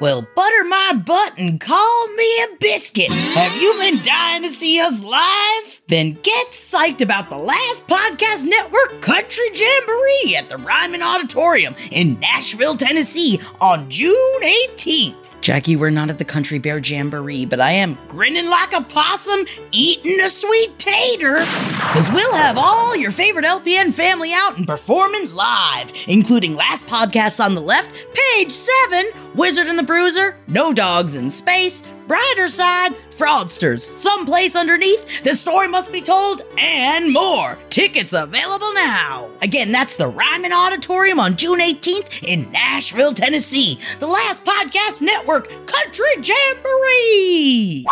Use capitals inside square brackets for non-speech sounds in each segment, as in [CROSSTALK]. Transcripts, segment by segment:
Well, butter my butt and call me a biscuit. Have you been dying to see us live? Then get psyched about the last Podcast Network Country Jamboree at the Ryman Auditorium in Nashville, Tennessee on June 18th. Jackie, we're not at the Country Bear Jamboree, but I am grinning like a possum eating a sweet tater. Cause we'll have all your favorite LPN family out and performing live, including Last Podcasts on the Left, Page 7, Wizard and the Bruiser, No Dogs in Space, Brighter Side, Fraudsters, Someplace Underneath, The Story Must Be Told, and more. Tickets available now. Again, that's the Ryman Auditorium on June 18th in Nashville, Tennessee. The Last Podcast Network Country Jamboree.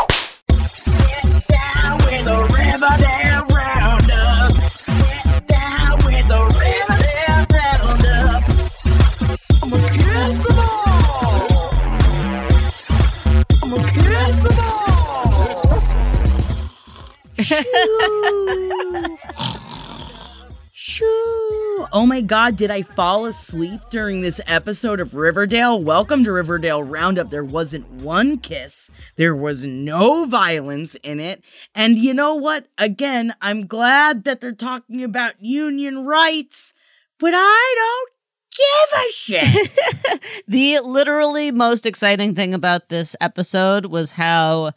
Oh my god, did I fall asleep during this episode of Riverdale? Welcome to Riverdale Roundup. There wasn't one kiss, there was no violence in it. And you know what? Again, I'm glad that they're talking about union rights, but I don't give a shit. [LAUGHS] the literally most exciting thing about this episode was how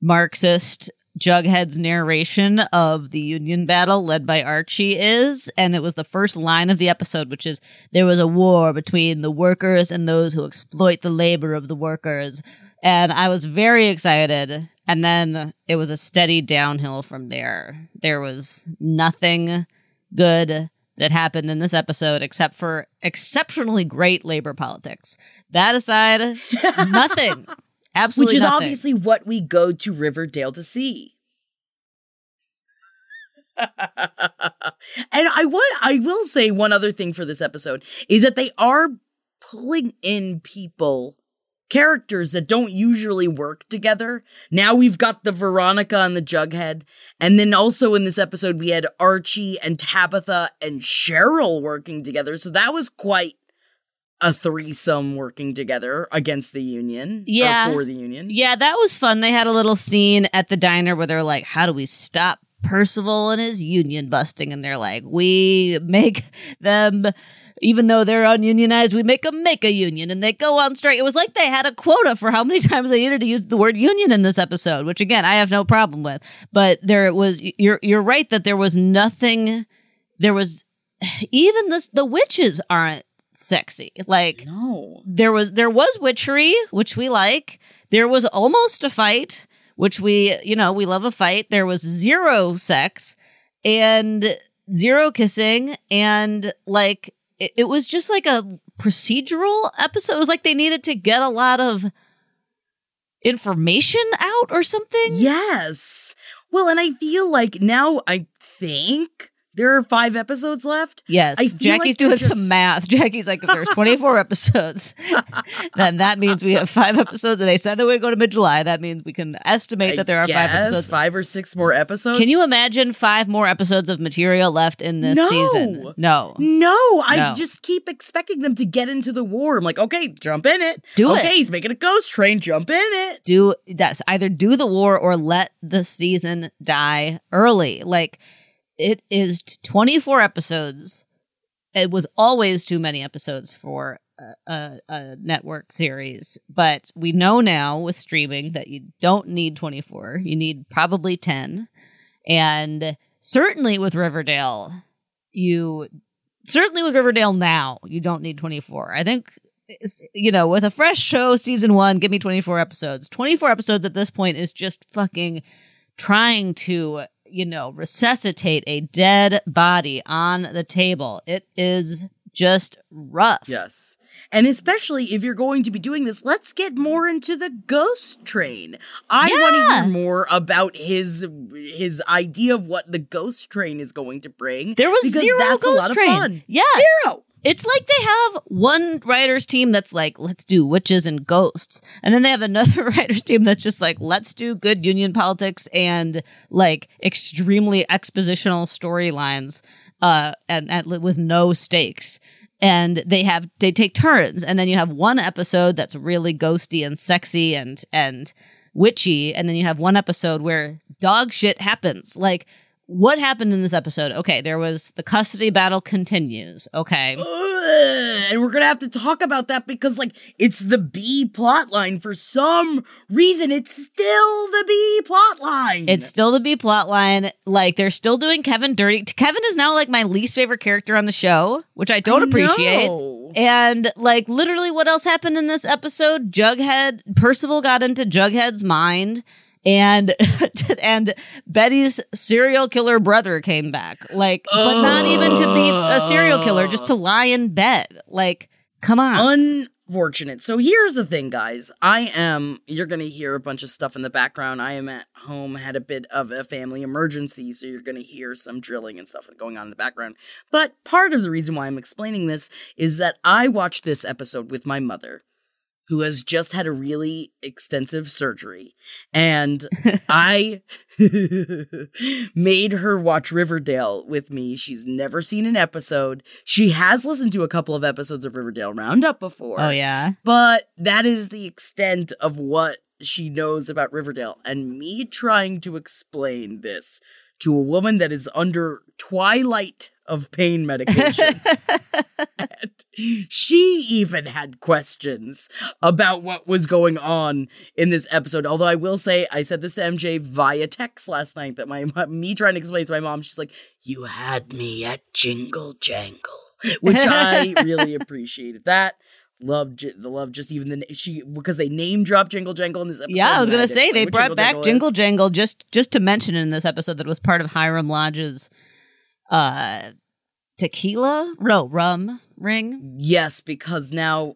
Marxist Jughead's narration of the Union battle led by Archie is. And it was the first line of the episode, which is there was a war between the workers and those who exploit the labor of the workers. And I was very excited. And then it was a steady downhill from there. There was nothing good that happened in this episode except for exceptionally great labor politics. That aside, [LAUGHS] nothing. Absolutely Which is nothing. obviously what we go to Riverdale to see. [LAUGHS] and I want I will say one other thing for this episode is that they are pulling in people characters that don't usually work together. Now we've got the Veronica and the Jughead. And then also in this episode we had Archie and Tabitha and Cheryl working together. So that was quite a threesome working together against the union. or Yeah. for the union. Yeah, that was fun. They had a little scene at the diner where they're like, How do we stop Percival and his union busting? And they're like, We make them, even though they're ununionized, we make them make a union and they go on strike. It was like they had a quota for how many [LAUGHS] times they needed to use the word union in this episode, which again, I have no problem with. But there was, you're, you're right that there was nothing, there was, [SIGHS] even this, the witches aren't sexy. Like, No. there was there was witchery which we like there was almost a fight which we you know we love a fight there was zero sex and zero kissing and like it, it was just like a procedural episode it was like they needed to get a lot of information out or something Yes. Well, and I feel like now I think there are five episodes left. Yes, Jackie's like doing just- some math. [LAUGHS] Jackie's like, if there's 24 episodes, [LAUGHS] then that means we have five episodes. And they said that we go to mid July. That means we can estimate I that there are five episodes. five or six more episodes. Can you imagine five more episodes of material left in this No. season? No. No, I No. just keep expecting them to get into the war. I'm like, okay, jump in it. Do okay, it. he's making a ghost train. Jump in it. Do that's either do the war or let the season die early. Like it is 24 episodes. It was always too many episodes for a, a, network series, but we know now with streaming that you don't need 24. You need probably 10. And certainly with Riverdale, you certainly with Riverdale now, you don't need 24. I think you know, with a fresh show season 1, give me 24 episodes. 24 episodes at this point is just fucking trying to, you know, resuscitate a dead body on the table. It is just rough. Yes. And especially if you're going to be doing this, let's get more into the ghost train. I want to hear more about his his idea of what the ghost train is going to bring. There was zero ghost train. Yeah. Zero. It's like they have one writer's team that's like, let's do witches and ghosts. And then they have another [LAUGHS] writer's team that's just like, let's do good union politics and like extremely expositional storylines uh, and, and with no stakes. And they have they take turns, and then you have one episode that's really ghosty and sexy and and witchy, and then you have one episode where dog shit happens. Like what happened in this episode? Okay, there was the custody battle continues. Okay. And we're gonna have to talk about that because like it's the B plot line for some reason it's still the B plot line. It's still the B plot line. Like they're still doing Kevin dirty. Kevin is now like my least favorite character on the show, which I don't I appreciate. know. And like literally what else happened in this episode? Jughead Percival got into Jughead's mind and [LAUGHS] and Betty's serial killer brother came back. Like but not even to be a serial killer, just to lie in bed. Like come on. Unfortunate. So here's the thing, guys. I am, you're to hear a bunch of stuff in the background. I am at home, had a bit of a family emergency, so you're to hear some drilling and stuff going on in the background. But part of the reason why I'm explaining this is that I watched this episode with my mother. Who has just had a really extensive surgery. And [LAUGHS] I [LAUGHS] made her watch Riverdale with me. She's never seen an episode. She has listened to a couple of episodes of Riverdale Roundup before. oh yeah. But that is the extent of what she knows about Riverdale. And me trying to explain this to a woman that is under twilight of pain medication. [LAUGHS] she even had questions about what was going on in this episode. Although I will say, I said this to MJ via text last night that my me trying to explain to my mom, she's like, "You had me at jingle jangle," which I [LAUGHS] really appreciated. That love j- the love just even the she because they name drop jingle jangle in this episode. Yeah, I was gonna say they brought back Jingle. Jangle just just to mention in this episode that it was part of Hiram Lodge's uh tequila no rum ring. Yes, because now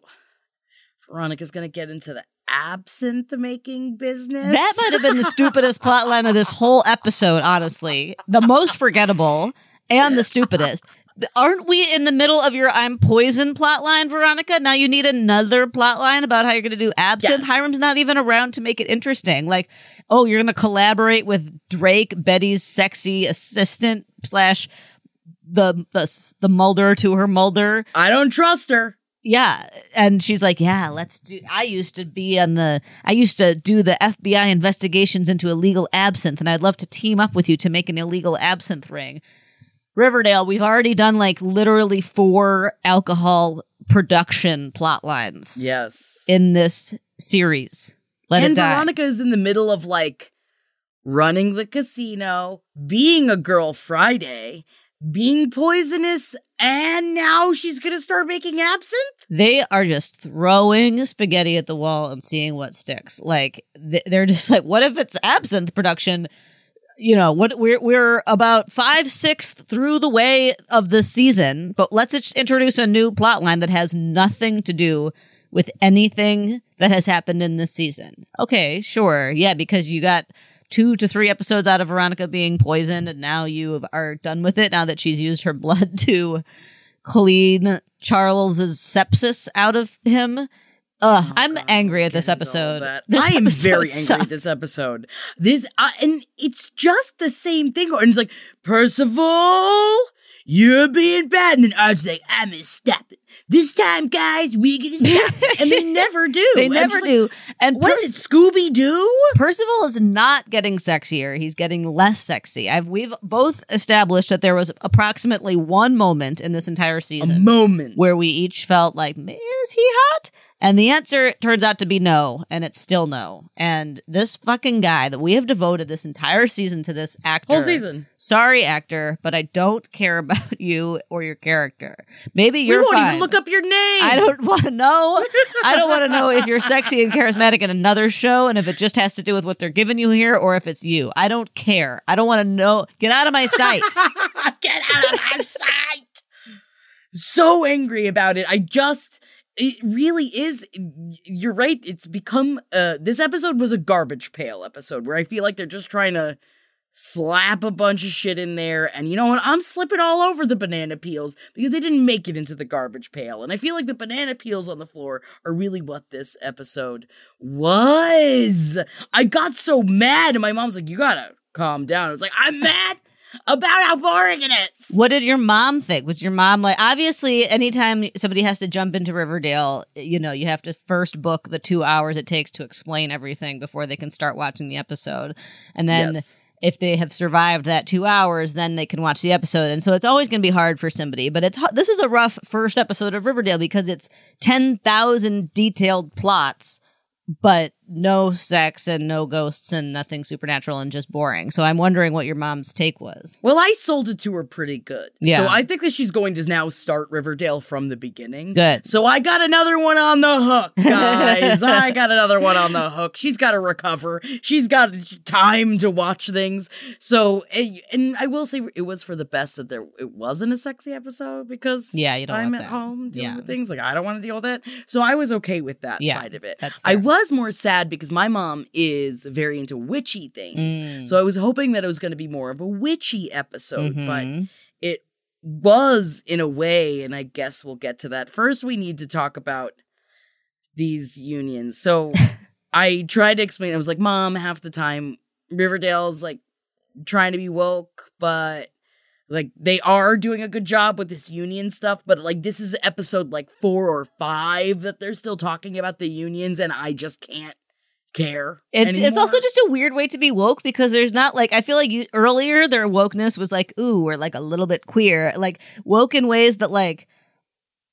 Veronica's gonna get into the absinthe making business. That might have been the stupidest plot line of this whole episode, honestly. The most forgettable and the [LAUGHS] stupidest. Aren't we in the middle of your I'm poison plot line, Veronica? Now you need another plot line about how you're going to do absinthe. Yes. Hiram's not even around to make it interesting. Like, oh, you're going to collaborate with Drake, Betty's sexy assistant slash the the the Mulder to her Mulder. I don't trust her. Yeah. And she's like, Yeah, let's do I used to be on the I used to do the FBI investigations into illegal absinthe, and I'd love to team up with you to make an illegal absinthe ring. Riverdale, we've already done like literally four alcohol production plot lines Yes. in this series. Let and it die. Veronica is in the middle of like running the casino, being a girl Friday, being poisonous, and now she's gonna start making absinthe? they are just throwing spaghetti at the wall and seeing what sticks. Like th- they're just like, what if it's absinthe production? You know, what we're we're about five sixths through the way of the season, but let's just introduce a new plot line that has nothing to do with anything that has happened in this season. Okay, sure, yeah, because you got two to three episodes out of Veronica being poisoned, and now you are done with it. Now that she's used her [LAUGHS] blood to clean Charles's sepsis out of him. Ugh, I'm angry at this Getting into all episode. This I am very angry at this episode. This uh, and it's just the same thing. And it's like Percival, you're being bad, and then Archie's like, I'm gonna stop it. this time, guys, we're gonna [LAUGHS] stop, and they never do. They never just like, do. And What Perc- is it, Scooby Doo? Percival is not getting sexier. He's getting less sexy. I've we've both established that there was approximately one moment in this entire A season moment. where we each felt like, is he hot? And the answer turns out to be no, and it's still no. And this fucking guy that we have devoted this entire season to this actor. Whole season. Sorry, actor, but I don't care [LAUGHS] about you or your character. Maybe you're we won't fine. even look up your name. I don't want [LAUGHS] to know. I don't want to know if you're sexy and charismatic in another show and if it just has to do with what they're giving you here or if it's you. I don't care. I don't want to know. Get out of my sight. [LAUGHS] Get out of my sight. So angry about it. I just it really is you're right. It's become uh this episode was a garbage pail episode where I feel like they're just trying to slap a bunch of shit in there and you know what? I'm slipping all over the banana peels because they didn't make it into the garbage pail. And I feel like the banana peels on the floor are really what this episode was. I got so mad and my mom's like, "You got to calm down." I was like, "I'm mad about how boring it is." What did your mom think? Was your mom like, obviously, anytime somebody has to jump into Riverdale, you know, you have to first book the two hours it takes to explain everything before they can start watching the episode. And then. Yes. If they have survived that two hours, then they can watch the episode, and so it's always going to be hard for somebody. But it's this is a rough first episode of Riverdale because it's ten thousand detailed plots, but no sex and no ghosts and nothing supernatural and just boring. So I'm wondering what your mom's take was. Well, I sold it to her pretty good. Yeah. So I think that she's going to now start Riverdale from the beginning. Good. So I got another one on the hook, [LAUGHS] guys. I got another one on the hook. She's got to recover. She's got time to watch things. So, eh, and I will say it was for the best that there it wasn't a sexy episode because Yeah, you don't I'm at that. home dealing Yeah. with things like I don't want to deal with it. So I was okay with that Yeah, side of it. that's fair. I was more sad because my mom is very into witchy things. Mm. So I was hoping that it was going to be more of a witchy episode, but Mhm. it was in a way, and I guess we'll get to that. First, we need to talk about these unions. So [LAUGHS] I tried to explain. I was like, "Mom, half the time Riverdale's like trying to be woke, but like they are doing a good job with this union stuff. But like this is episode like four or five that they're still talking about the unions, and I just can't care. It's it's also just a weird way to be woke because there's not like I feel like you earlier their wokeness was like ooh we're like a little bit queer. Like woke in ways that like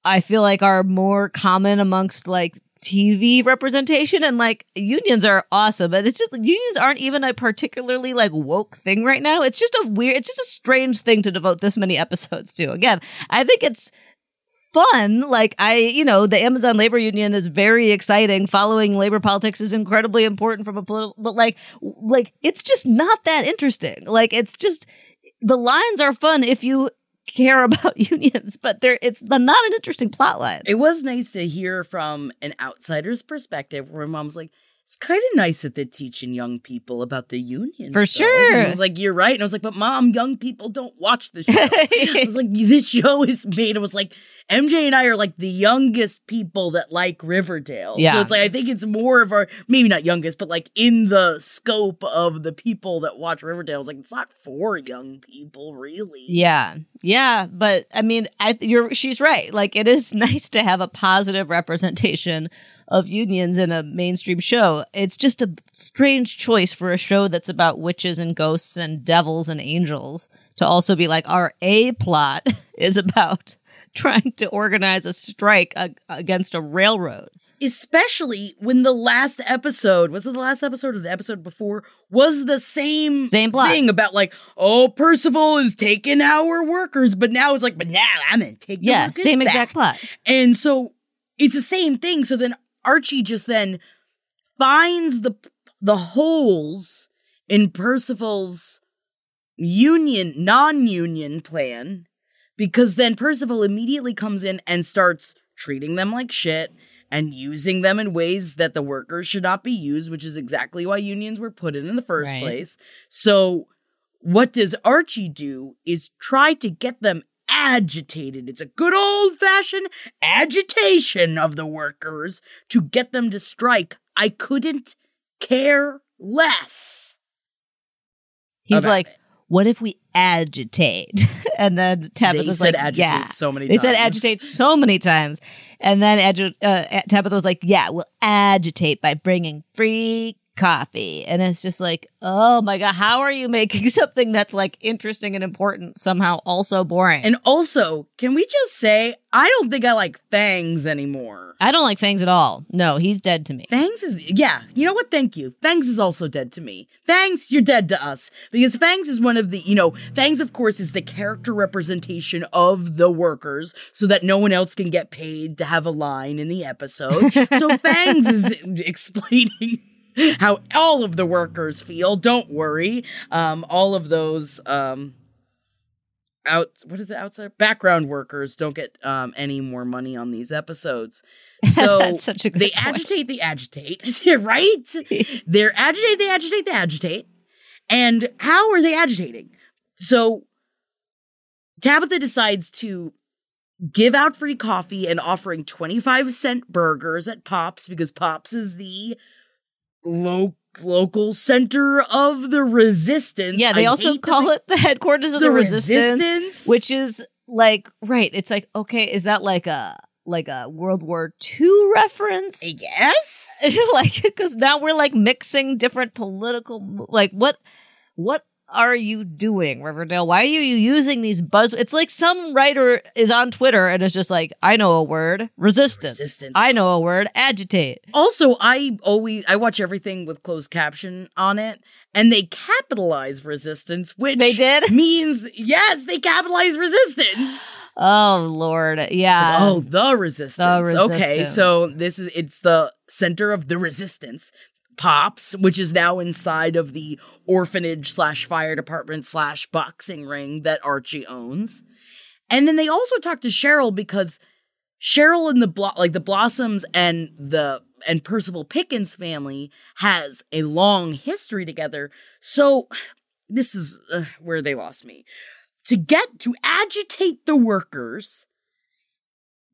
I feel like are more common amongst like TV representation and like unions are awesome but it's just unions aren't even a particularly like woke thing right now. It's just a weird it's just a strange thing to devote this many [LAUGHS] episodes to. Again I think it's fun. Like I, you know, the Amazon labor union is very exciting. Following labor politics is incredibly important from a political, but like, like it's just not that interesting. Like it's just the lines are fun if you care [LAUGHS] about unions, but they're it's not an interesting plot line. It was nice to hear from an outsider's perspective where mom's like, it's kind of nice that they're teaching young people about the union. For show." sure. And I was like, you're right. And I was like, but mom, young people don't watch the show. [LAUGHS] I was like, this show is made. It was like, MJ and I are like the youngest people that like Riverdale. Yeah. So it's like, I think it's more of our, maybe not youngest, but like in the scope of the people that watch Riverdale. It's like, it's not for young people, really. Yeah. Yeah, but I mean, I you're she's right. Like it is [LAUGHS] nice to have a positive representation of unions in a mainstream show. It's just a strange choice for a show that's about witches and ghosts and devils and angels to also be like our A plot [LAUGHS] is about [LAUGHS] trying to organize a strike ag- against a railroad. especially when the last episode was it the last episode or the episode before was the same Same plot. thing about like oh Percival is taking our workers but now it's like but now I'm gonna take the Yeah, same back." exact plot. and so it's the same thing so then Archie just then finds the the holes in Percival's union non-union plan because then Percival immediately comes in and starts treating them like shit and using them in ways that the workers should not be used, which is exactly why unions were put in in the first Right. place. So, what does Archie do is try to get them agitated. It's a good old fashioned agitation of the workers to get them to strike. I couldn't care less. He's like, it. what if we agitate? [LAUGHS] and then Tabitha was said like, agitate yeah. so many They said times. agitate so many times. And then agi- uh, Tabitha was like, yeah, we'll agitate by bringing free coffee. And it's just like, oh my God, how are you making [LAUGHS] something that's like interesting and important somehow also boring? And also, can we just say, I don't think I like Fangs anymore. I don't like Fangs at all. No, he's dead to me. Fangs is, yeah, you know what? Thank you. Fangs is also dead to me. Fangs, you're dead to us. Because Fangs is one of the, you know, Fangs, of course, is the character representation of the workers so that no one else can get paid to have a line in the episode. so [LAUGHS] Fangs is [LAUGHS] explaining. [LAUGHS] How all of the workers feel. Don't worry. Um, all of those um, out what is it outside background workers don't get um any more money on these episodes [LAUGHS] so That's such a good they point. agitate they agitate [LAUGHS] right they're agitate they agitate they agitate and how are they agitating so tabitha decides to give out free coffee and offering 25 cent burgers at pops because pops is the lo- local center of the resistance Yeah, they I also call they- it the headquarters of the, the resistance, resistance which is like right. It's like okay, is that like a like a World War II reference? Yes, [LAUGHS] like because now we're like mixing different political like what what are you doing Riverdale why are you using these buzz it's like some writer is on Twitter and it's just like I know a word resistance, Resistance. I know a word agitate Also, I always I watch everything with closed caption on it, and they capitalize resistance, which They did? [LAUGHS] means yes, they capitalize resistance. oh lord yeah oh, the resistance. Okay, resistance. so this is it's the center of the resistance. Pops, which is now inside of the orphanage slash fire department slash boxing ring that Archie owns. And then they also talk to Cheryl because Cheryl and the blo- like the Blossoms and the and Percival Pickens family has a long history together. So this is uh, where they lost me. To get to agitate the workers,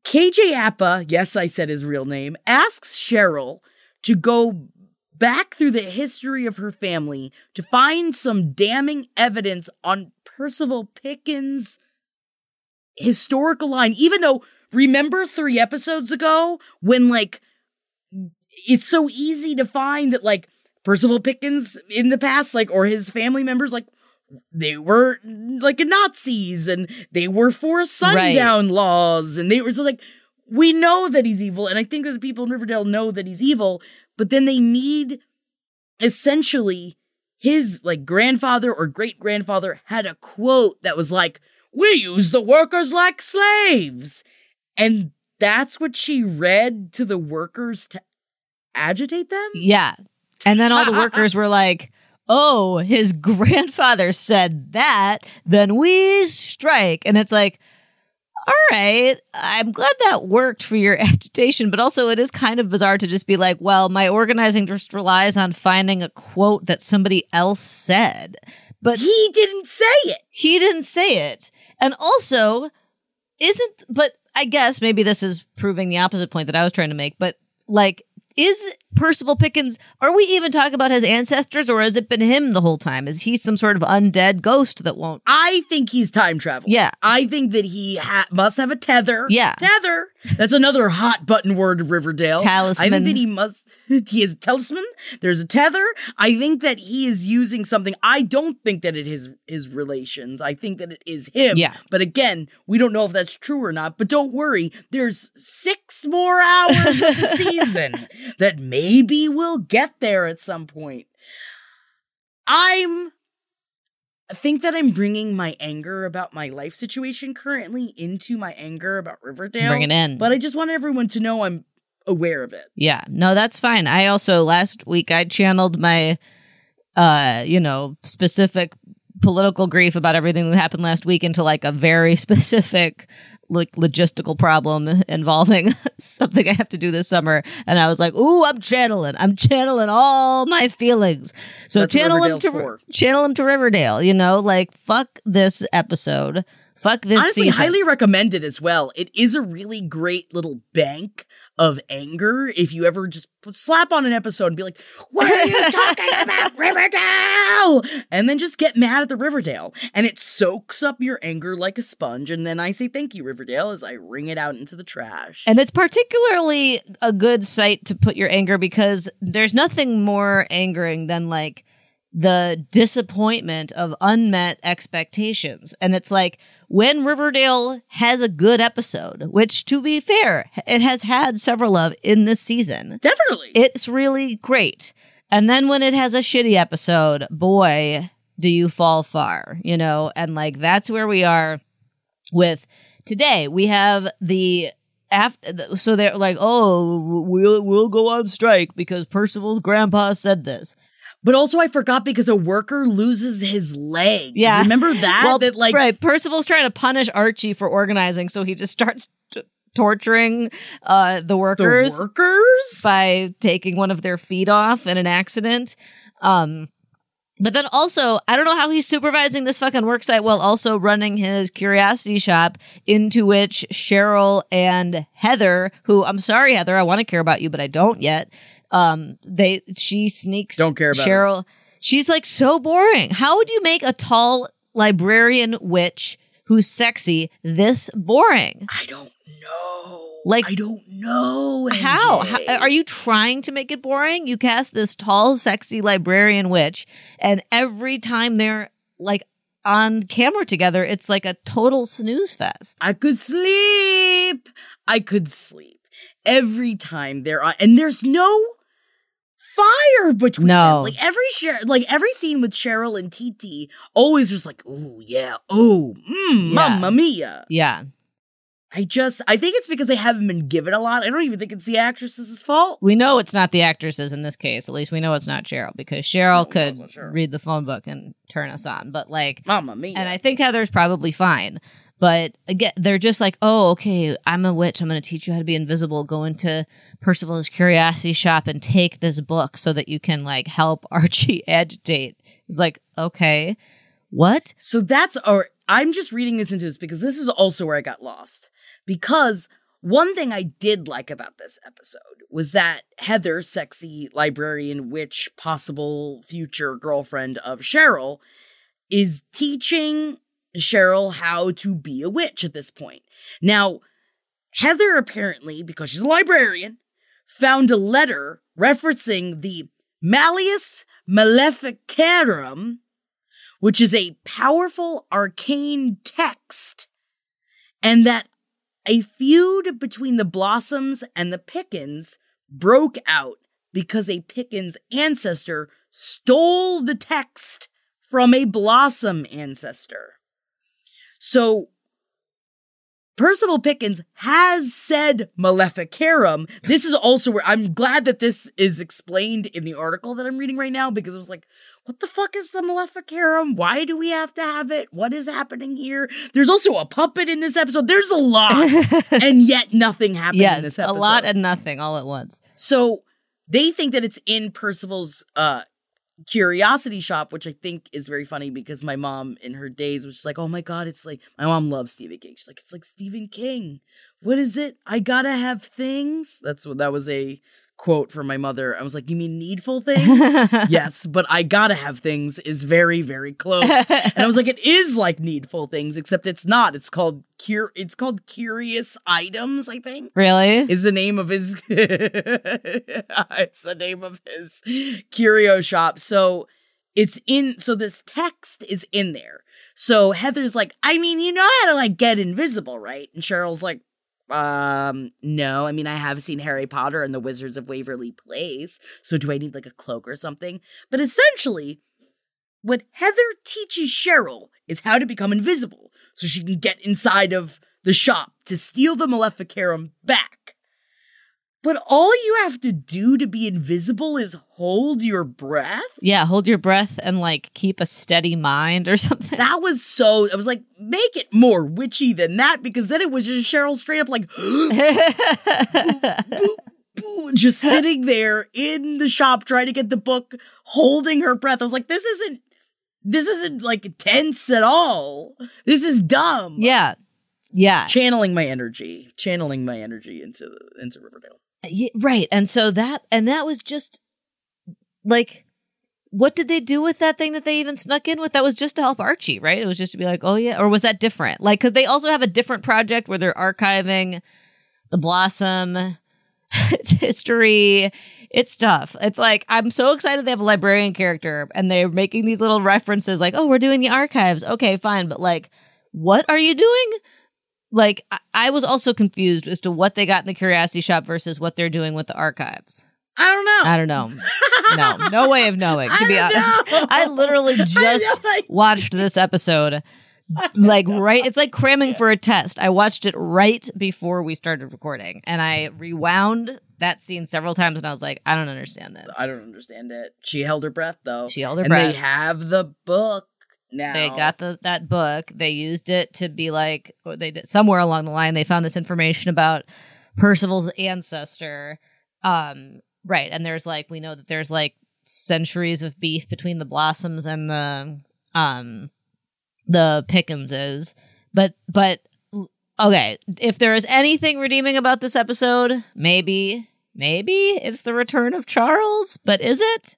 KJ Apa, yes, I said his real name, asks Cheryl to go back through the history of her family to find some damning evidence on Percival Pickens' historical line, even though remember three episodes ago when like it's so easy to find that like Percival Pickens in the past, like or his family members, like they were like Nazis and they were for sundown laws and they were so like we know that he's evil and I think that the people in Riverdale know that he's evil, but then they need essentially his like grandfather or great grandfather had a quote that was like, "We use the workers like slaves," and that's what she read to the workers to agitate them. Yeah. And then all the workers were like, oh, his [LAUGHS] grandfather said that, then we strike. And it's like, all right, I'm glad that worked for your [LAUGHS] agitation, but also it is kind of bizarre to just be like, well, my organizing just relies on finding a quote that somebody else said. But He didn't say it. he didn't say it. And also, isn't, but I guess maybe this is proving the opposite point that I was trying to make, but like, is Percival Pickens, are we even talking about his ancestors or has it been him the whole time? Is he some sort of undead ghost that won't? I think he's time travel. Yeah. I think that he ha- must have a tether. Yeah. Tether. That's another hot button word of Riverdale. Talisman. I think that he must, [LAUGHS] he is a talisman. There's a tether. I think that he is using something. I don't think that it is his relations. I think that it is him. Yeah. But again, we don't know if that's true or not. But don't worry. There's six more hours of the [LAUGHS] season that maybe we'll get there at some point. I'm I think that I'm bringing my anger about my life situation currently into my anger about Riverdale. Bring it in. But I just want everyone to know I'm aware of it. Yeah, no, that's fine. I also last week I channeled my, uh, you know, specific political grief about everything that happened last week into like a very [LAUGHS] specific like logistical problem involving [LAUGHS] something I have to do this summer, and I was like, "Ooh, I'm channeling. I'm channeling all my feelings." So That's channel them to for. channel them to Riverdale. You know, like fuck this episode, fuck this Honestly, season. highly recommended as well. It is a really great little bank of anger if you ever just slap on an episode and be like, What are you talking about, [LAUGHS] Riverdale? And then just get mad at the Riverdale. And it soaks up your anger like a sponge. And then I say, Thank you, Riverdale, as I wring it out into the trash. And it's particularly a good site to put your anger because there's nothing more angering than like the disappointment of unmet expectations. And it's like when Riverdale has a good episode, which to be fair, it has had several of in this season, Definitely. it's really great. And then when it has a shitty episode, boy, do you fall far, you know? And like that's where we are with today. We have the after so they're like, "Oh, we'll we'll go on strike because Percival's grandpa said this." But also, I forgot because a worker loses his leg. Yeah. Remember that? well, that like right, Percival's trying to punish Archie for organizing, so he just starts t- torturing uh the the workers workers? by taking one of their feet off in an accident. Um, but then also, I don't know how he's supervising this fucking worksite while also running his curiosity shop, into which Cheryl and Heather, who I'm sorry, Heather, I want to care about you, but I don't yet. Um, they she sneaks. Don't care about Cheryl. She's like so boring. How would you make a tall librarian witch who's sexy this boring? I don't know. Like- I don't know. How? How are you trying to make it boring? You cast this tall, sexy librarian witch, and every time they're like on camera together, it's like a total snooze fest. I could sleep. I could sleep every time they're on, and there's no fire between No. them. Like every share, like every scene with Cheryl and TT, always just like, oh yeah, oh, mm, Yeah. mamma mia. Yeah. I just, I think it's because they haven't been given a lot. I don't even think it's the actresses' fault. We know it's not the actresses in this case. At least we know it's not Cheryl because Cheryl No, could it's Cheryl. read the phone book and turn us on. But like, Mamma mia. and I think Heather's probably fine. But again, they're just like, oh, okay, I'm a witch. I'm going to teach you how to be invisible. Go into Percival's curiosity shop and take this book so that you can like help [LAUGHS] Archie agitate. It's like, okay, what? So that's our. I'm just reading this into this because this is also where I got lost. Because one thing I did like about this episode was that Heather, sexy librarian, witch, possible future girlfriend of Cheryl, is teaching Cheryl how to be a witch at this point. Now, Heather apparently, because she's a librarian, found a letter referencing the Malleus Maleficarum, which is a powerful arcane text, and that a feud between the Blossoms and the Pickens broke out because a Pickens ancestor stole the text from a Blossom ancestor. So Percival Pickens has said Maleficarum. This is also where I'm glad that this is explained in the article that I'm reading right now because it was like, what the fuck is the Maleficarum? Why do we have to have it? What is happening here? There's also a puppet in this episode. There's a lot, [LAUGHS] and yet nothing happened in yes, this a lot and nothing all at once. So they think that it's in Percival's uh curiosity shop, which I think is very funny because my mom in her days was like, Oh my god, it's like my mom loves Stephen King. She's like, It's like Stephen King. What is it? I gotta have things. That's what that was a quote from my mother. I was like, You mean needful things? [LAUGHS] yes, but I gotta have things is very, very close. [LAUGHS] and I was like, it is like needful things, except it's not. It's called cure it's called curious items, I think Really? is the name of his [LAUGHS] it's the name of his curio shop so it's in so this text is in there so heather's like i mean you know how to like get invisible right and cheryl's like um no i mean i have seen harry potter and the wizards of waverly Place. so do i need like a cloak or something but essentially what heather teaches cheryl is how to become invisible so she can get inside of the shop to steal the maleficarum back But all you have to do to be invisible is hold your breath? Yeah, hold your breath and like keep a steady mind or [LAUGHS] something. That was so I was like, make it more witchy than that, because then it was just Cheryl straight up like [GASPS] boo, just [LAUGHS] sitting there in the shop trying to get the book, holding her breath. I was like, this isn't this isn't like tense at all. This is dumb. yeah. Yeah. Channeling my energy. Channeling my energy into into Riverdale. Yeah, right. And so that and that was just like what did they do with that thing that they even snuck in with? That was just to help Archie, right? It was just to be like, oh yeah, or was that different? Like, because they also have a different project where they're archiving the Blossom, [LAUGHS] its history, its stuff. It's like I'm so excited they have a librarian character and they're making these little references, like, oh, we're doing the archives. Okay, fine, but like, what are you doing? Like, I, I was also confused as to what they got in the Curiosity Shop versus what they're doing with the archives. I don't know. I don't know. No, no way of knowing, to be honest. know. [LAUGHS] I literally I just like- watched this episode. Like right it's like cramming for a test. I watched it right before we started recording and I rewound that scene several times and I was like, I don't understand this. I don't understand it. She held her breath though. She held her and breath. they have the book now. They got the that book. They used it to be like they did somewhere along the line. They found this information about Percival's ancestor. Um, right, and there's like we know that there's like centuries of beef between the Blossoms and the um the Pickenses. But but okay, if there is anything redeeming about this episode, maybe maybe it's the return of Charles. But is it?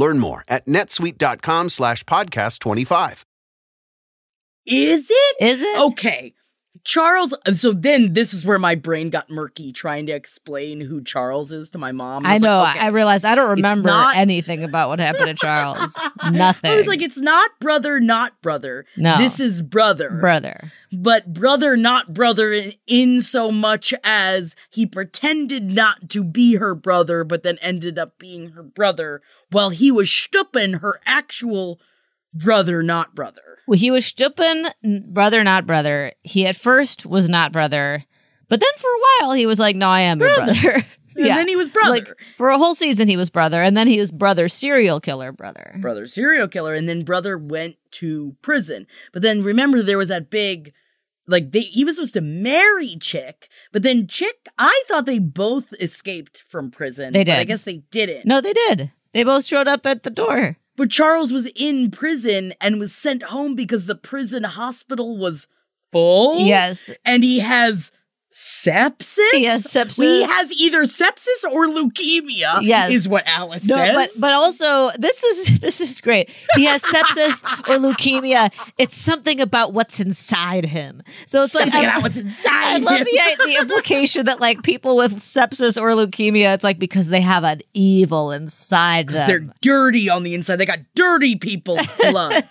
Learn more at netsuite.com slash podcast 25. Is it? Is it? Okay. Charles, uh, so then this is where my brain got murky trying to explain who Charles is to my mom. I was know. like, okay. I realized I don't remember not- anything about what happened to Charles. Nothing. [LAUGHS] I was like, it's not brother, not brother. No. This is brother. brother. But brother, not brother, in, in so much as he pretended not to be her brother, but then ended up being her brother while he was stupping her actual brother, not brother. Well, he was Stuppen, brother, not brother. He at first was not brother, But then for a while, he was like, "No, I am your Brother. brother." [LAUGHS] And then he was brother. Like for a whole season, he was brother, and then he was brother serial killer brother. brother serial killer and then brother went to prison but then remember there was that big like they he was supposed to marry chick but then chick i thought they both escaped from prison They but i guess they didn't No, they did. They both showed up at the door. But charles was in prison and was sent home because the prison hospital was full Yes. and he has sepsis He has sepsis. he has either sepsis or leukemia Yes. is what alice No, says but but also this is [LAUGHS] this is great. He has sepsis or leukemia. It's something about what's inside him. So it's Something like about what's inside I love the the implication that like people with sepsis or leukemia, it's like because they have an evil inside them. They're dirty on the inside. They got dirty people's [LAUGHS] blood.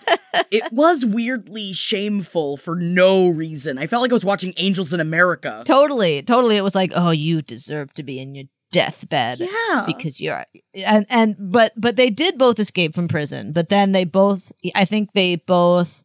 it was weirdly shameful for no reason. I felt like I was watching Angels in America. Totally, totally. It was like, oh, you deserve to be in your deathbed. Yeah. because you're and and but but they did both escape from prison but then they both i think they both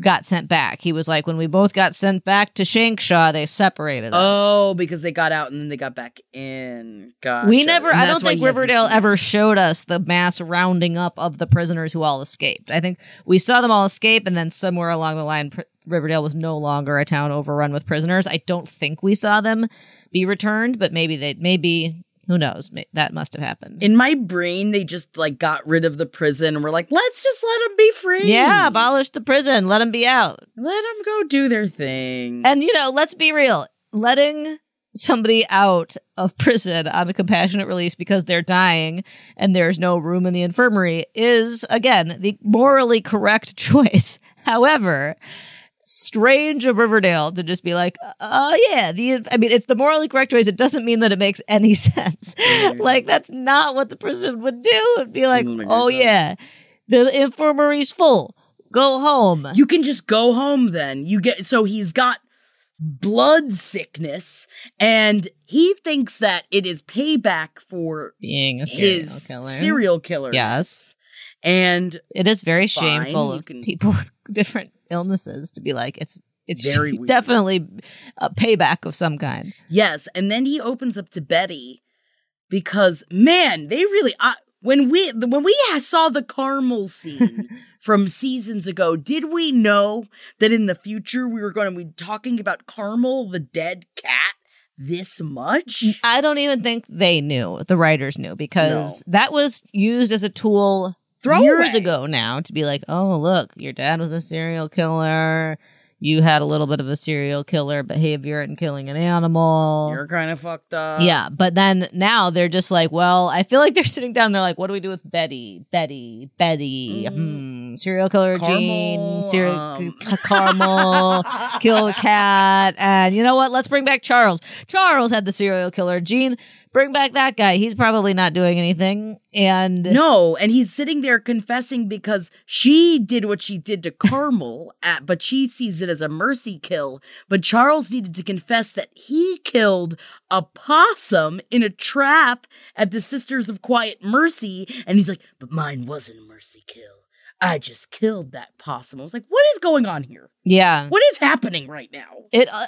got sent back he was like when we both got sent back to shankshaw they separated us Oh, because they got out and then they got back in. Gotcha. we never And i don't think riverdale ever showed us the mass rounding up of the prisoners who all escaped i think we saw them all escape and then somewhere along the line pr- riverdale was no longer a town overrun with prisoners i don't think we saw them be returned but maybe they maybe who knows May- that must have happened In my brain, they just like got rid of the prison and were like, let's just let them be free. Yeah, abolish the prison. Let them be out. Let them go do their thing. And, you know, let's be real. Letting somebody out of prison on a compassionate release because they're dying and there's no room in the infirmary is, again, the morally correct [LAUGHS] choice. However, strange of Riverdale to just be like, oh yeah, the I mean it's the morally correct choice. It doesn't mean that it makes any [LAUGHS] sense. Mm-hmm. like that's not what the prison would do. It'd be like, mm, any oh sense. yeah, the infirmary's full. Go home. You can just go home then. You get so he's got blood sickness and he thinks that it is payback for Being a serial his killer. serial killer. Yes. And It is very Fine, shameful of can- people [LAUGHS] with different illnesses to be like it's it's Very [LAUGHS] weird. definitely a payback of some kind. yes, and then he opens up to Betty because man, they really I, when we when we saw the caramel scene [LAUGHS] from seasons ago, did we know that in the future we were going to be talking about Caramel, the dead cat, this much? I don't even think they knew. The writers knew because that was used as a tool Throwaway. years ago now to be like, "Oh, look, your dad was a serial killer. You had a little bit of a serial killer behavior in killing an animal." You're kind of fucked up. Yeah, but then now they're just like, well, I feel like they're [LAUGHS] sitting down. They're like, what do we do with Betty? Betty, Betty, hmm, serial killer gene, serial um. c- caramel, kill a cat, and you know what? Let's bring back Charles. Charles had the serial killer gene. Bring back that guy. He's probably not doing anything. And No, and he's sitting there confessing because she did what she did to [LAUGHS] Caramel, at, but she sees it as a mercy kill. But Charles needed to confess that he killed a possum in a trap at the Sisters of Quiet Mercy, and he's like, "But mine wasn't a mercy kill. I just killed that possum." I was like, "What is going on here? yeah, What is happening right now?" It uh,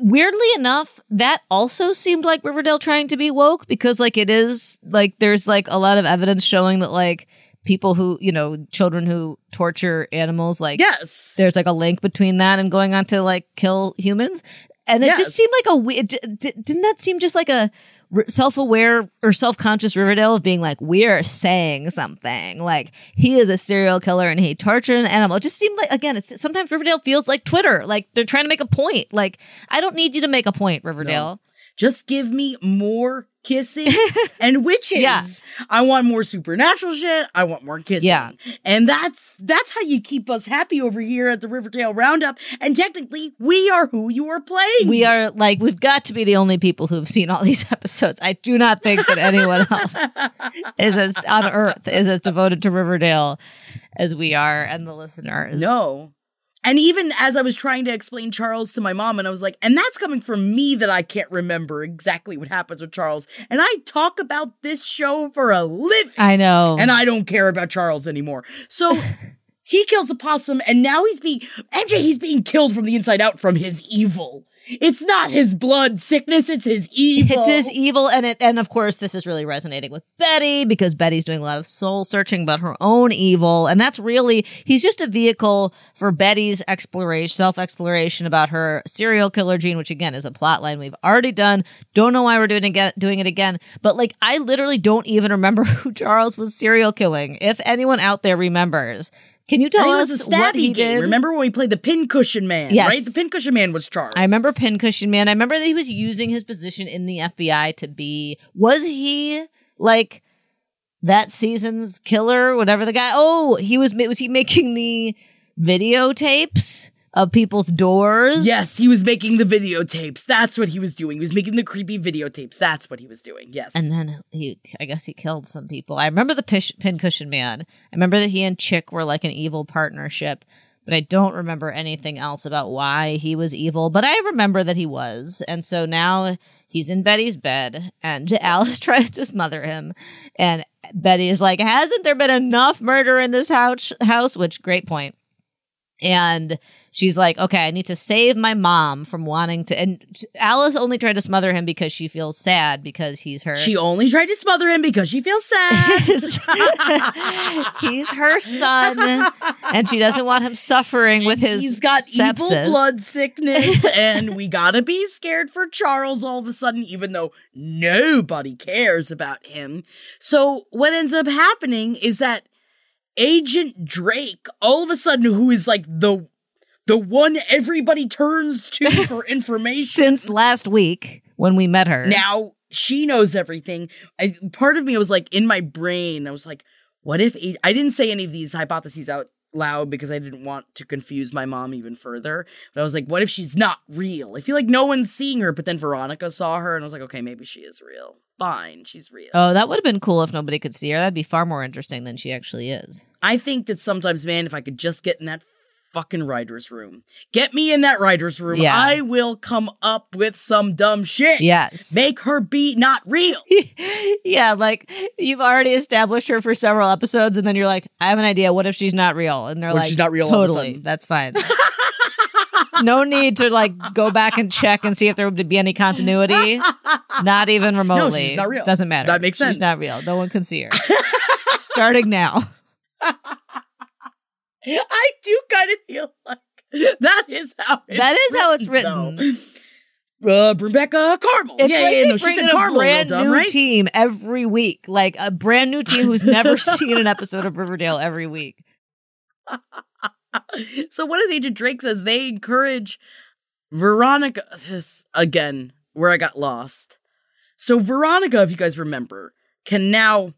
weirdly enough, that also seemed like Riverdale trying to be woke because like it is like there's like a lot of evidence showing that like people who you know children who torture animals like Yes, there's like a link between that and going on to like kill humans and it Yes. just seemed like a weird d- d- didn't that seem just like a self-aware or self-conscious riverdale of being like we're saying something. Like he is a serial killer and he tortured an animal. It just seemed like again it's sometimes riverdale feels like twitter. Like they're trying to make a point. Like i don't need you to make a point riverdale. Just give me more kissing [LAUGHS] and witches. Yeah. I want more supernatural shit. I want more kissing. Yeah. And that's that's how you keep us happy over here at the Riverdale Roundup. And technically, we are who you are playing. we are like we've got to be the only people who've seen all these [LAUGHS] episodes i do not think that anyone [LAUGHS] else is as on earth is as devoted to riverdale as we are and the listeners No. And even as I was trying to explain Charles to my mom, and I was like, and that's coming from me that I can't remember exactly what happens with Charles. And I talk about this show for a living. i know and I don't care about Charles anymore. So [LAUGHS] He kills the possum, and now he's being MJ. He's being killed from the inside out from his evil. It's not his blood sickness; it's his evil. It's his evil, and it, and of course, this is really resonating with Betty because Betty's doing a lot of soul searching about her own evil, and that's really he's just a vehicle for Betty's exploration, self exploration about her serial killer gene, which again is a plot line we've already done. Don't know why we're doing again, doing it again, but like I literally don't even remember [LAUGHS] who Charles was serial killing. If anyone out there remembers, can you tell think it us was a what he stabby game. did? Remember when we played the Pincushion Man? Yes. right. The Pincushion Man was Charles. I remember Pincushion Man. I remember that he was using his position in the FBI to be. Was he like that season's killer? Whatever the guy. Oh, he was. Was he making the videotapes of people's doors? Yes, he was making the videotapes. That's what he was doing. He was making the creepy videotapes. That's what he was doing. Yes. And then he, I guess he killed some people. I remember the pish, Pincushion Man. I remember that he and Chic were like an evil partnership, but I don't remember anything else about why he was evil. But I remember that he was. And so now he's in Betty's bed, and [LAUGHS] Alice tries to smother him. And Betty is like, Hasn't there been enough murder in this house? house? Which, great point. And she's like, okay, I need to save my mom from wanting to. And Alice only tried to smother him because she feels sad because he's her. she only tried to smother him because she feels sad. [LAUGHS] he's her son, and she doesn't want him suffering with his. He's got sepsis. evil blood sickness, and we gotta be scared for Charles all of a sudden, even though nobody cares about him. So, what ends up happening is that Agent Drake, all of a sudden, who is like the the one everybody turns to [LAUGHS] for information Since last week when we met her. now she knows everything. I, part of me was like in my brain, I was like, what if I didn't say any of these hypotheses out loud because I didn't want to confuse my mom even further. But I was like, what if she's not real? I feel like no one's seeing her, but then Veronica saw her and I was like, okay, maybe she is real. Fine, she's real. Oh, that would have been cool if nobody could see her. That'd be far more interesting than she actually is. I think that sometimes, man, if I could just get in that fucking writer's room, get me in that writer's room, Yeah. I will come up with some dumb shit. Yes. Make her be not real. [LAUGHS] yeah, like you've already established her for several episodes, and then you're like, I have an idea. What if she's not real? And they're What like, she's not real all of a Totally, that's fine. [LAUGHS] no need to like go back and check and see if there would be any continuity. [LAUGHS] Not even remotely. she's not real. Doesn't matter. That makes sense. She's not real. No one can see her. Starting now. [LAUGHS] I do kind of feel like that is how it's That is how it's written. though. Uh, Rebecca Carmel. It's yeah, like yeah, they no, bring in a Carmel, brand dumb, new right? team every week, like a brand new team who's never [LAUGHS] seen an episode of Riverdale every week. [LAUGHS] so what does Agent Drake says? They encourage Veronica. This again, where I got lost. So Veronica, if you guys remember, can now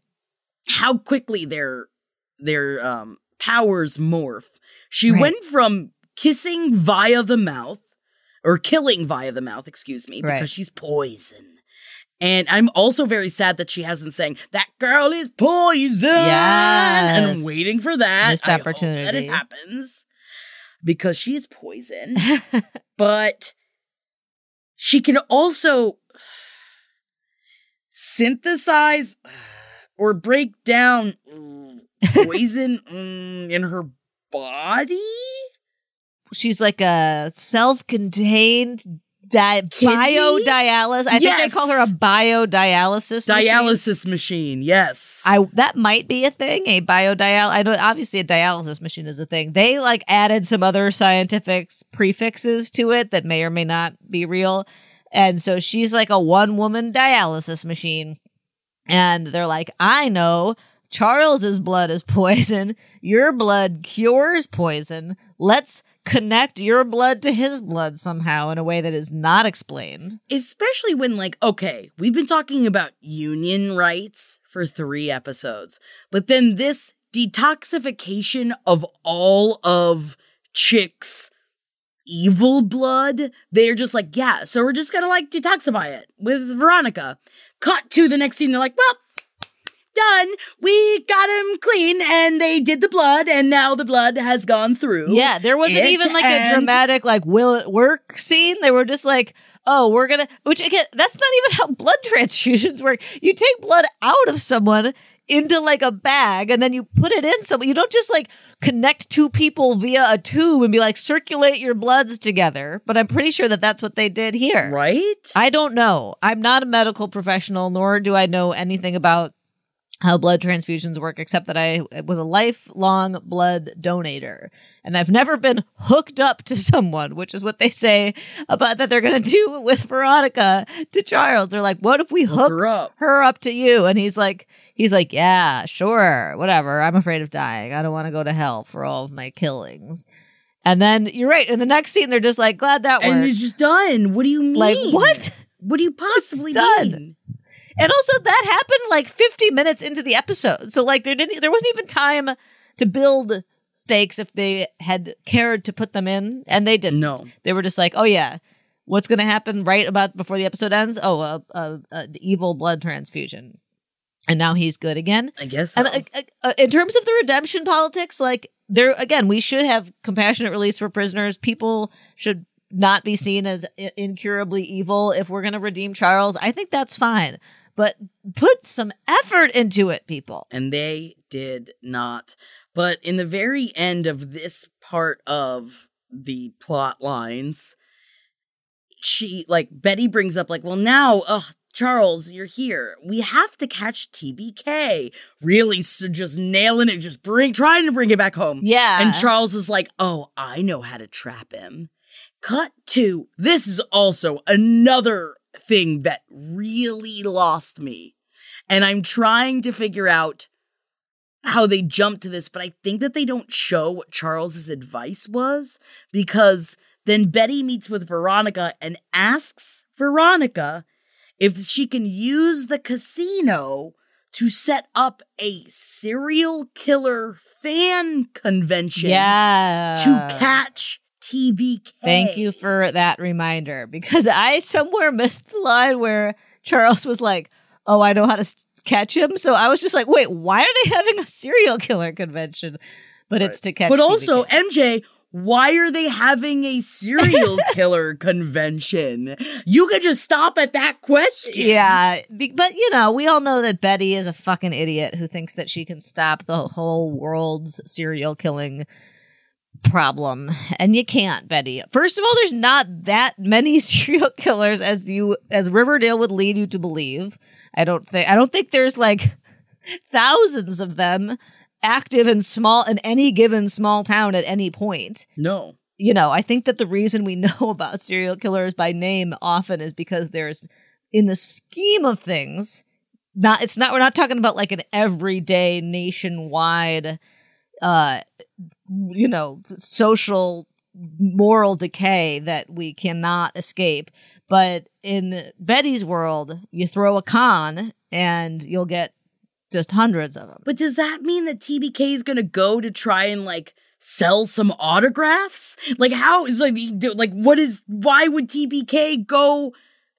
how quickly their their um powers morph. She Right. went from kissing via the mouth or killing via the mouth, excuse me, because Right. she's poison. And I'm also very sad that she hasn't saying that girl is poison. And I'm waiting for that. Missed hope that opportunity. it happens because she's poison. [LAUGHS] but she can also synthesize or break down poison mm, in her body. She's like a self-contained di- biodialysis. I think they call her a biodialysis dialysis machine, yes. I that might be a thing. A biodial. I know obviously a dialysis machine is a thing. They like added some other scientific prefixes to it that may or may not be real. And so she's like a one woman dialysis machine. And they're like, I know Charles's blood is poison. Your blood cures poison. Let's connect your blood to his blood somehow in a way that is not explained. Especially when, like, okay, we've been talking about union rights for three episodes, but then this detoxification of all of Chic's evil blood, they're just like, yeah, so we're just gonna like detoxify it with Veronica. Cut to the next scene, they're like, well, done. We got him clean, and they did the blood, and now the blood has gone through. Yeah, there wasn't even like a dramatic like will it work scene. They were just like, oh, we're gonna which again, that's not even how blood [LAUGHS] transfusions work. You take blood out of someone, into like a bag and then you put it in someone. you don't just like connect two people via a tube and be like circulate your bloods together but i'm pretty sure that that's what they did here right i don't know i'm not a medical professional nor do i know anything about how blood transfusions work except that i was a lifelong blood donator and i've never been hooked up to someone which is what they say about that they're going to do with veronica to charles they're like what if we hook, her up. her up to you and he's like he's like yeah sure whatever i'm afraid of dying i don't want to go to hell for all of my killings and then you're right in the next scene they're just like glad that and worked it's just done. What do you mean? like what What do you possibly done. mean? And also that happened like 50 minutes into the episode so like there didn't there wasn't even time to build stakes if they had cared to put them in and they didn't No. they were just like oh yeah what's going to happen right about before the episode ends oh a, a, a evil blood transfusion and now he's good again I guess. and so. uh, uh, uh, in terms of the redemption politics, like there again, we should have compassionate release for prisoners. People should not be seen as i- incurably evil if we're going to redeem Charles. I think that's fine, but put some effort into it, people. and they did not. But in the very end of this part of the plot lines, she like Betty brings up like, well, now, uh, Charles, you're here. We have to catch TBK. Really, so just nailing it, just bring trying to bring it back home. Yeah. And Charles is like, oh, I know how to trap him. Cut to this is also another thing that really lost me. And I'm trying to figure out how they jumped to this, but I think that they don't show what Charles's advice was because then Betty meets with Veronica and asks Veronica if she can use the casino to set up a serial killer fan convention Yeah. to catch TBK. Thank you for that reminder because I somewhere [LAUGHS] missed the line where Charles was like, "Oh, I know how to s- catch him." So I was just like, "Wait, why are they [LAUGHS] having a serial killer convention?" But it's to catch. But TBK. also, MJ, why are they having a serial [LAUGHS] killer convention? You could just stop at that question. Yeah, be- but you know, we all know that Betty is a fucking idiot who thinks that she can stop the whole world's serial killing problem and you can't betty. First of all there's not that many [LAUGHS] serial killers as you as riverdale would lead you to believe. I don't think i don't think there's like [LAUGHS] thousands of them active in small in any given small town at any point. No. you know, I think that the reason we [LAUGHS] know about serial killers by name often is because there's, in the scheme of things, not it's not we're not talking about like an everyday nationwide, uh, you know, social moral decay that we cannot escape. But in Betty's world, you throw a con and you'll get just hundreds of them. But does that mean that TBK is going to go to try and like sell some autographs? Like how is like like what is why would TBK go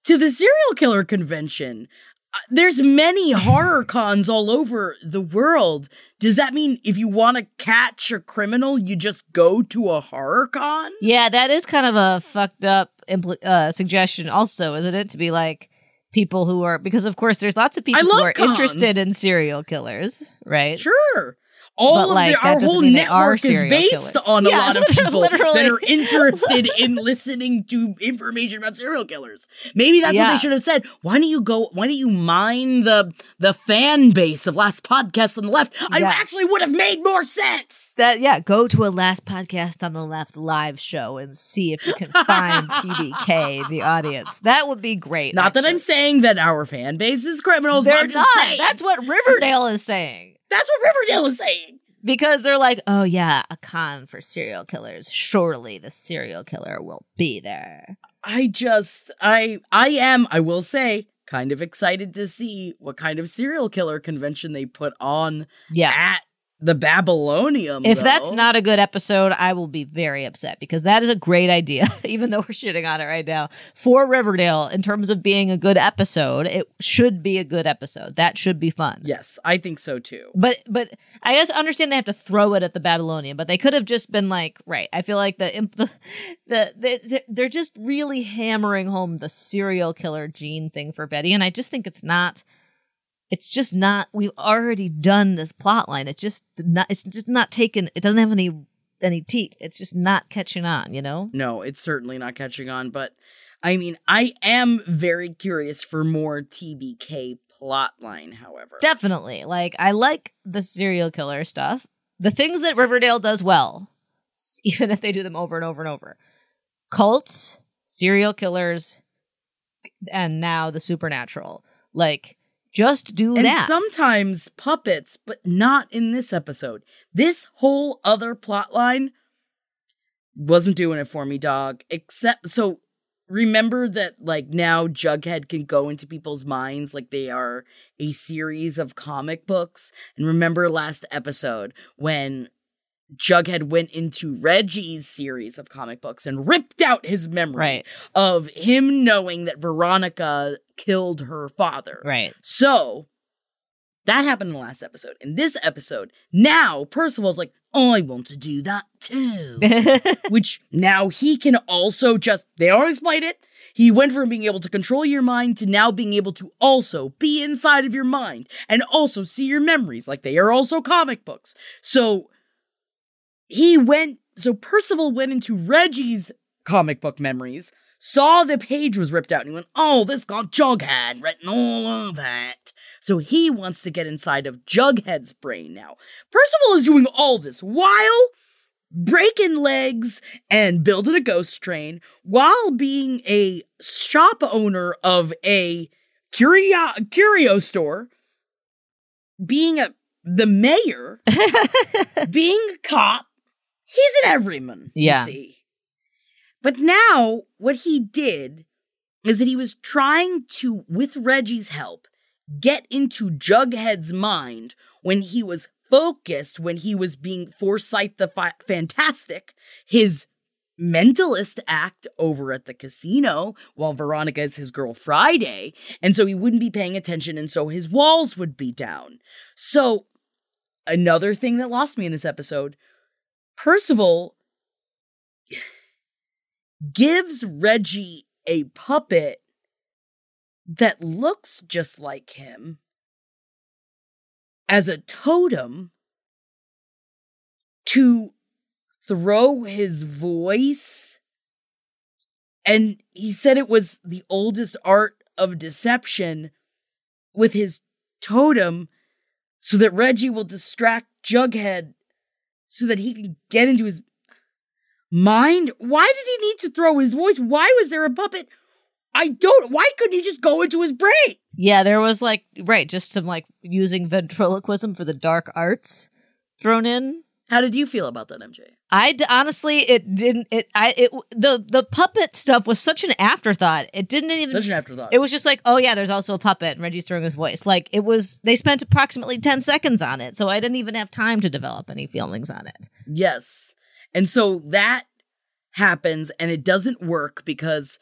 to the serial killer convention? Uh, There's many horror cons all over the world. Does that mean if you want to catch a criminal, you just go to a horror con? Yeah, that is kind of a fucked up impl- uh, suggestion, also, isn't it? To be like people who are because, of course, there's lots of people who are cons. interested in serial killers, right? Sure. All But, of like, the, our whole mean they are network is based killers. on a lot of [LAUGHS] people literally. that are interested in listening to information about serial killers. Maybe that's what Yeah. they should have said. Why don't you go? Why don't you mine the the fan base of Last Podcast on the Left? I actually would have made more sense. That yeah, go to a last podcast on the left live show and see if you can find [LAUGHS] TBK the audience. That would be great. Not that I'm saying that our fan base is criminals. They're not. saying. That's what Riverdale is saying. That's what Riverdale is saying. Because they're like, oh yeah, a con for serial killers. Surely the serial killer will be there. I just I I am I will say kind of excited to see what kind of serial killer convention they put on Yeah. at the Babylonium. If that's not a good episode, I will be very upset because that is a great idea, [LAUGHS] even though we're shitting on it right now. For Riverdale, in terms of being a good episode, it should be a good episode. That should be fun. Yes, I think so too. But but I guess understand they have to throw it at the Babylonium, but they could have just been like, right. I feel like the imp- [LAUGHS] the, the, the they're just really hammering home the serial killer gene thing for Betty, and I just think it's not it's just not we've already done this plot line. It's just not it's just not taken it doesn't have any any teeth. It's just not catching on, you know? No, it's certainly not catching on, but I mean, I am very curious for more TBK plotline, however. Definitely. Like I like the serial killer stuff. The things that Riverdale does well, [LAUGHS] even if they do them over and over and over. Cults, serial killers, and now the supernatural. Like just do and that. sometimes puppets, but not in this episode. This whole other plot line wasn't doing it for me, dog. Except so remember that like now Jughead can go into people's minds like they are a series of comic books. And remember last episode when Jughead went into Reggie's series of comic books and ripped out his memory Right. of him knowing that Veronica killed her father. Right. So that happened in the last episode. In this episode, now Percival's like, oh, I want to do that too. [LAUGHS] Which now he can also just, they already explained it. He went from being able to control your mind to now being able to also be inside of your mind and also see your memories. Like they are also comic books. So he went, so Percival went into Reggie's comic book memories, saw the page was ripped out, and he went, Oh, this got Jughead written all over it. So he wants to get inside of Jughead's brain now. Percival is doing all this while breaking legs and building a ghost train while being a shop owner of a curio, curio store, being a the mayor, [LAUGHS] being a cop. He's an everyman. Yeah. You see. But now what he did is that he was trying to, with Reggie's help, get into Jughead's mind when he was focused, when he was being Forsythe the fi- Fantastic, his mentalist act over at the casino while Veronica is his girl Friday. And so he wouldn't be paying attention, and so his walls would be down. So, another thing that lost me in this episode Percival gives Reggie a puppet that looks just like him as a totem to throw his voice. And he said it was the oldest art of deception with his totem so that Reggie will distract Jughead so that he can get into his mind. Why did he need to throw his voice? Why was there a puppet? I don't. Why couldn't he just go into his brain? Yeah, there was like right, just some like using ventriloquism for the dark arts thrown in. How did you feel about that, MJ? I d- honestly, it didn't. It I it the the puppet stuff was such an afterthought. It didn't even. Such an afterthought. It was just like, oh yeah, there's also a puppet, and Reggie's throwing his voice. Like it was. They spent approximately ten seconds on it, so I didn't even have time to develop any feelings on it. Yes. And so that happens and it doesn't work because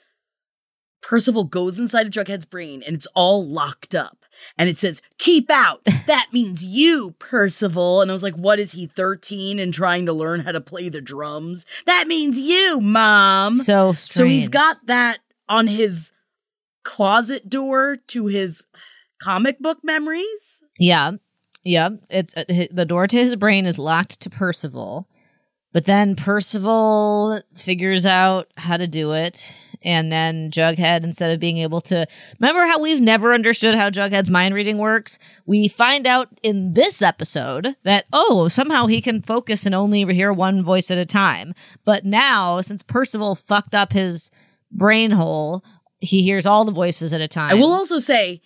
Percival goes inside of Jughead's brain and it's all locked up. And it says, keep out. [LAUGHS] That means you, Percival. And I was like, what is he, 13 and trying to learn how to play the drums? That means you, Mom. So So he's strange. got that on his closet door to his comic book memories. Yeah, yeah. It's uh, the door to his brain is locked to Percival, but then Percival figures out how to do it, and then Jughead, instead of being able to remember how we've never understood how Jughead's mind reading works, we find out in this episode that oh, somehow he can focus and only hear one voice at a time. But now, since Percival fucked up his brain hole, he hears all the voices at a time. I will also say,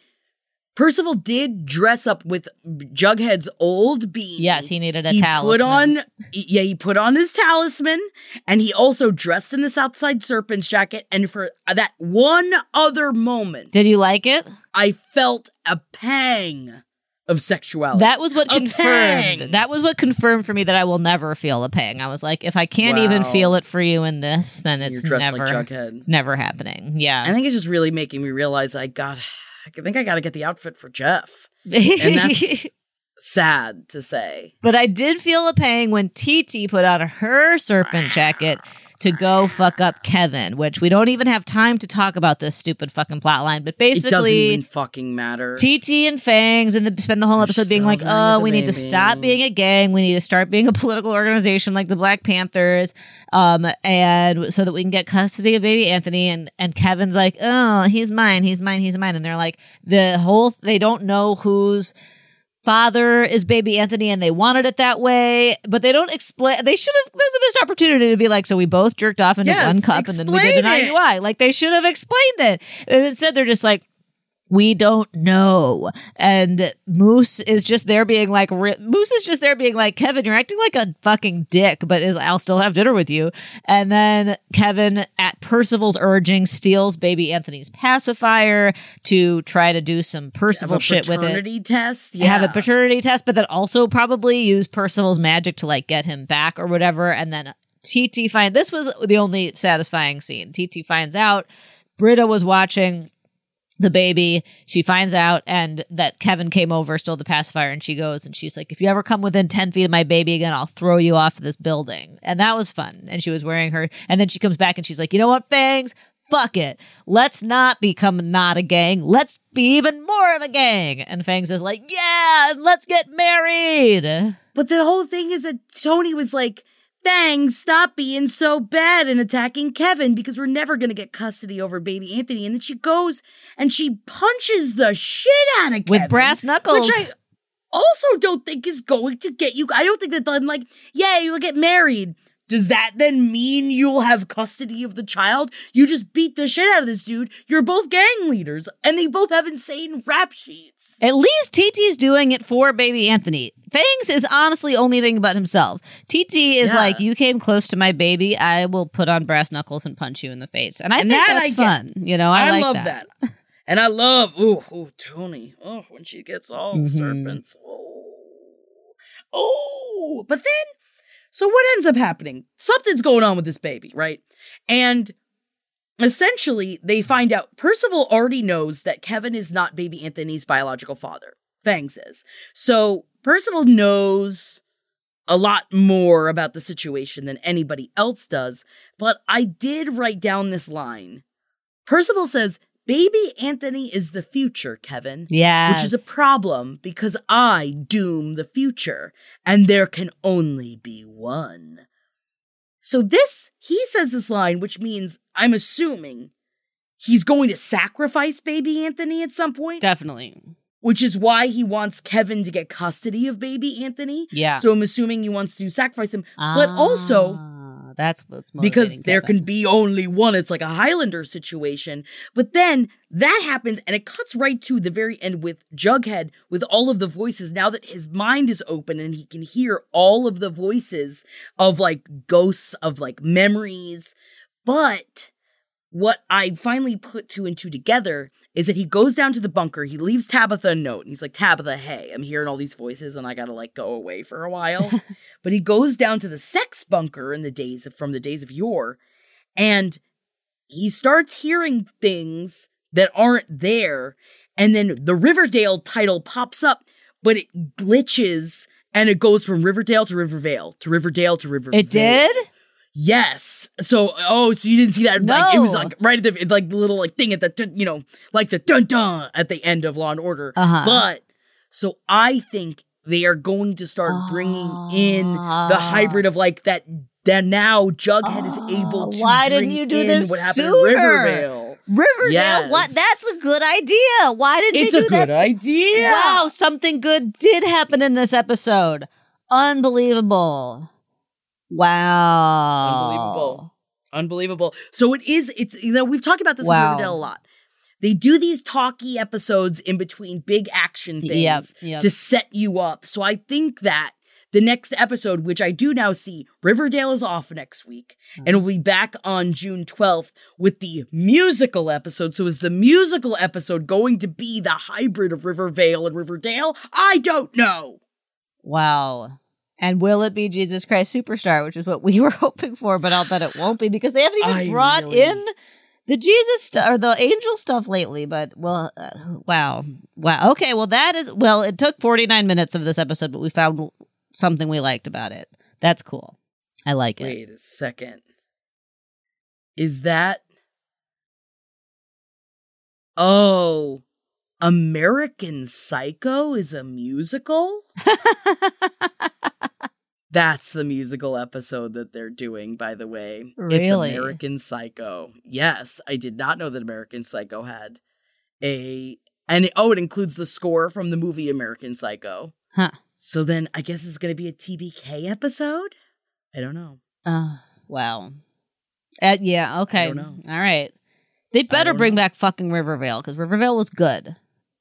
Percival did dress up with Jughead's old beanie. Yes, he needed a he talisman. Put on, yeah, he put on his talisman, and he also dressed in the Southside Serpents jacket. And for that one other moment, Did you like it? I felt a pang of sexuality. That was what A confirmed. pang. That was what confirmed for me that I will never feel a pang. I was like, if I can't even feel it for you in this, then it's never, like it's never happening. Yeah, I think it's just really making me realize I got. I think I got to get the outfit for Jeff, and [LAUGHS] that's sad to say. But I did feel a pang when TT put on her serpent jacket to go fuck up Kevin, which we don't even have time to talk about this stupid fucking plot line. But it doesn't basically, even fucking matter. TT and Fangs and the, spend the whole episode being like, "Oh, we need to stop being a gang. We need to start being a political organization like the Black Panthers, um, and so that we can get custody of baby Anthony." And and Kevin's like, "Oh, he's mine. He's mine. He's mine." And they're like, the whole they don't know who's father is baby Anthony and they wanted it that way, but they don't explain. They should have, there's a missed opportunity to be like, so we both jerked off into Yes, one cup and then we did an it. IUI. Like they should have explained it. And instead they're just like, we don't know. And Moose is just there being like, Moose is just there being like, Kevin, you're acting like a fucking dick, but is I'll still have dinner with you. And then Kevin, at Percival's urging, steals baby Anthony's pacifier to try to do some Percival shit with it paternity test. yeah. have a paternity test, but then also probably use Percival's magic to like get him back or whatever. And then TT find this was the only satisfying scene. TT finds out Britta was watching the baby. She finds out and that Kevin came over, stole the pacifier, and she goes and she's like, If you ever come within 10 feet of my baby again, I'll throw you off this building. And that was fun. And she was wearing her, and then she comes back and she's like, You know what, Fangs? Fuck it. Let's not become not a gang. Let's be even more of a gang. And Fangs is like, Yeah, let's get married. But the whole thing is that Toni was like, Fangs, stop being so bad and attacking Kevin because we're never going to get custody over baby Anthony. And then she goes and she punches the shit out of Kevin. With brass knuckles. Which I also don't think is going to get you. I don't think that I'm like, yeah, you'll get married. Does that then mean you'll have custody of the child? You just beat the shit out of this dude. You're both gang leaders, and they both have insane rap sheets. At least TT's doing it for baby Anthony. Fangs is honestly only thinking about himself. TT is Yeah. like, You came close to my baby. I will put on brass knuckles and punch you in the face. And I And think that that's fun. You know, I, I, like love that. that. And I love, ooh, ooh, Toni. Oh, when she gets all Mhm. serpents. Oh, oh. But then, so what ends up happening? Something's going on with this baby, right? And essentially, they find out Percival already knows that Kevin is not baby Anthony's biological father. Fangs is. So Percival knows a lot more about the situation than anybody else does. But I did write down this line. Percival says, Baby Anthony is the future, Kevin. Yes. Which is a problem because I doom the future, and there can only be one. So, this, he says this line, which means I'm assuming he's going to sacrifice baby Anthony at some point, Definitely. which is why he wants Kevin to get custody of baby Anthony. Yeah. So, I'm assuming he wants to sacrifice him, but also Ah, that's what's because there Kevin. can be only one. It's like a Highlander situation. But then that happens and it cuts right to the very end with Jughead with all of the voices. Now that his mind is open and he can hear all of the voices of like ghosts of like memories. But what I finally put two and two together is that he goes down to the bunker, he leaves Tabitha a note, and he's like, Tabitha, hey, I'm hearing all these voices and I gotta like go away for a while. [LAUGHS] but he goes down to the sex bunker in the days of from the days of yore, and he starts hearing things that aren't there, and then the Riverdale title pops up, but it glitches and it goes from Riverdale to Rivervale to Riverdale to Rivervale. It did? Yes. So, oh, so you didn't see that? Like, it was like right at the like the little like thing at the you know like the dun dun at the end of Law and Order. Uh-huh. But so I think they are going to start bringing in the hybrid of like that. That now Jughead is able to. Why didn't you do this What happened sooner? Riverdale? Riverdale? Yes. What? That's a good idea. Why did It's they a do good that? idea. Wow, something good did happen in this episode. Unbelievable. Wow. Unbelievable. Unbelievable. So it is, it's, you know, we've talked about this Wow. in Riverdale a lot. They do these talky episodes in between big action things Yep, yep. to set you up. So I think that the next episode, which I do now see, Riverdale is off next week, Hmm. and we'll be back on June 12th with the musical episode. So is the musical episode going to be the hybrid of Rivervale and Riverdale? I don't know. Wow. And will it be Jesus Christ Superstar, which is what we [LAUGHS] were hoping for, but I'll bet it won't be because they haven't even I brought really- in the Jesus stuff or the angel stuff lately, but well, uh, wow, wow. Okay, well that is well. It took forty nine minutes of this episode, but we found something we liked about it. That's cool. I like it. Wait a second. Is that. Oh. American Psycho is a musical? [LAUGHS] That's the musical episode that they're doing, by the way. Really? It's? American Psycho. Yes, I did not know that American Psycho had a. And it- oh, it includes the score from the movie American Psycho. Huh. So then I guess it's going to be a TBK episode? I don't know. Uh, wow. Uh, yeah. Okay. don't know. All right. They better bring know. back fucking Riverdale because Riverdale was good,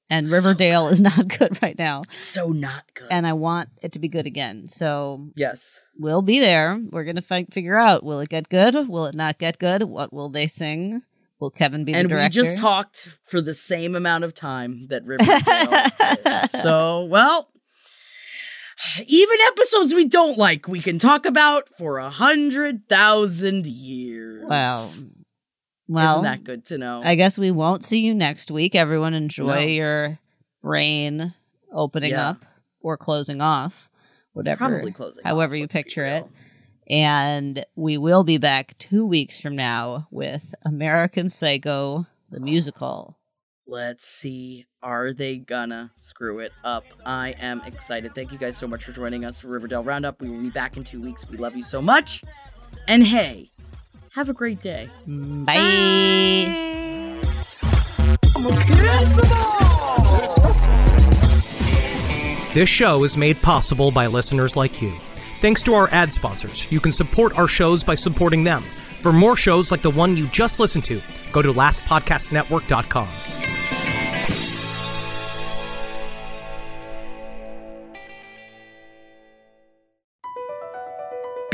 and Riverdale is not [LAUGHS] good right now. So not good. And I want it to be good again. So yes. we'll be there. We're gonna fi- figure out: will it get good? Will it not get good? What will they sing? Will Kevin be and the director? And we just talked for the same amount of time that Riverdale [LAUGHS] is. So, well, even episodes we don't like, we can talk about for a hundred thousand years. Wow. Well, Isn't that good to know? I guess we won't see you next week. Everyone enjoy No. your brain opening Yeah. up or closing off, whatever. Probably closing However off, you picture it. And we will be back two weeks from now with American Psycho, the musical. Let's see. Are they gonna screw it up? I am excited. Thank you guys so much for joining us for Riverdale Roundup. We will be back in two weeks. We love you so much. And hey, have a great day. Bye. This show is made possible by listeners like you. Thanks to our ad sponsors, you can support our shows by supporting them. For more shows like the one you just listened to, go to lastpodcastnetwork.com.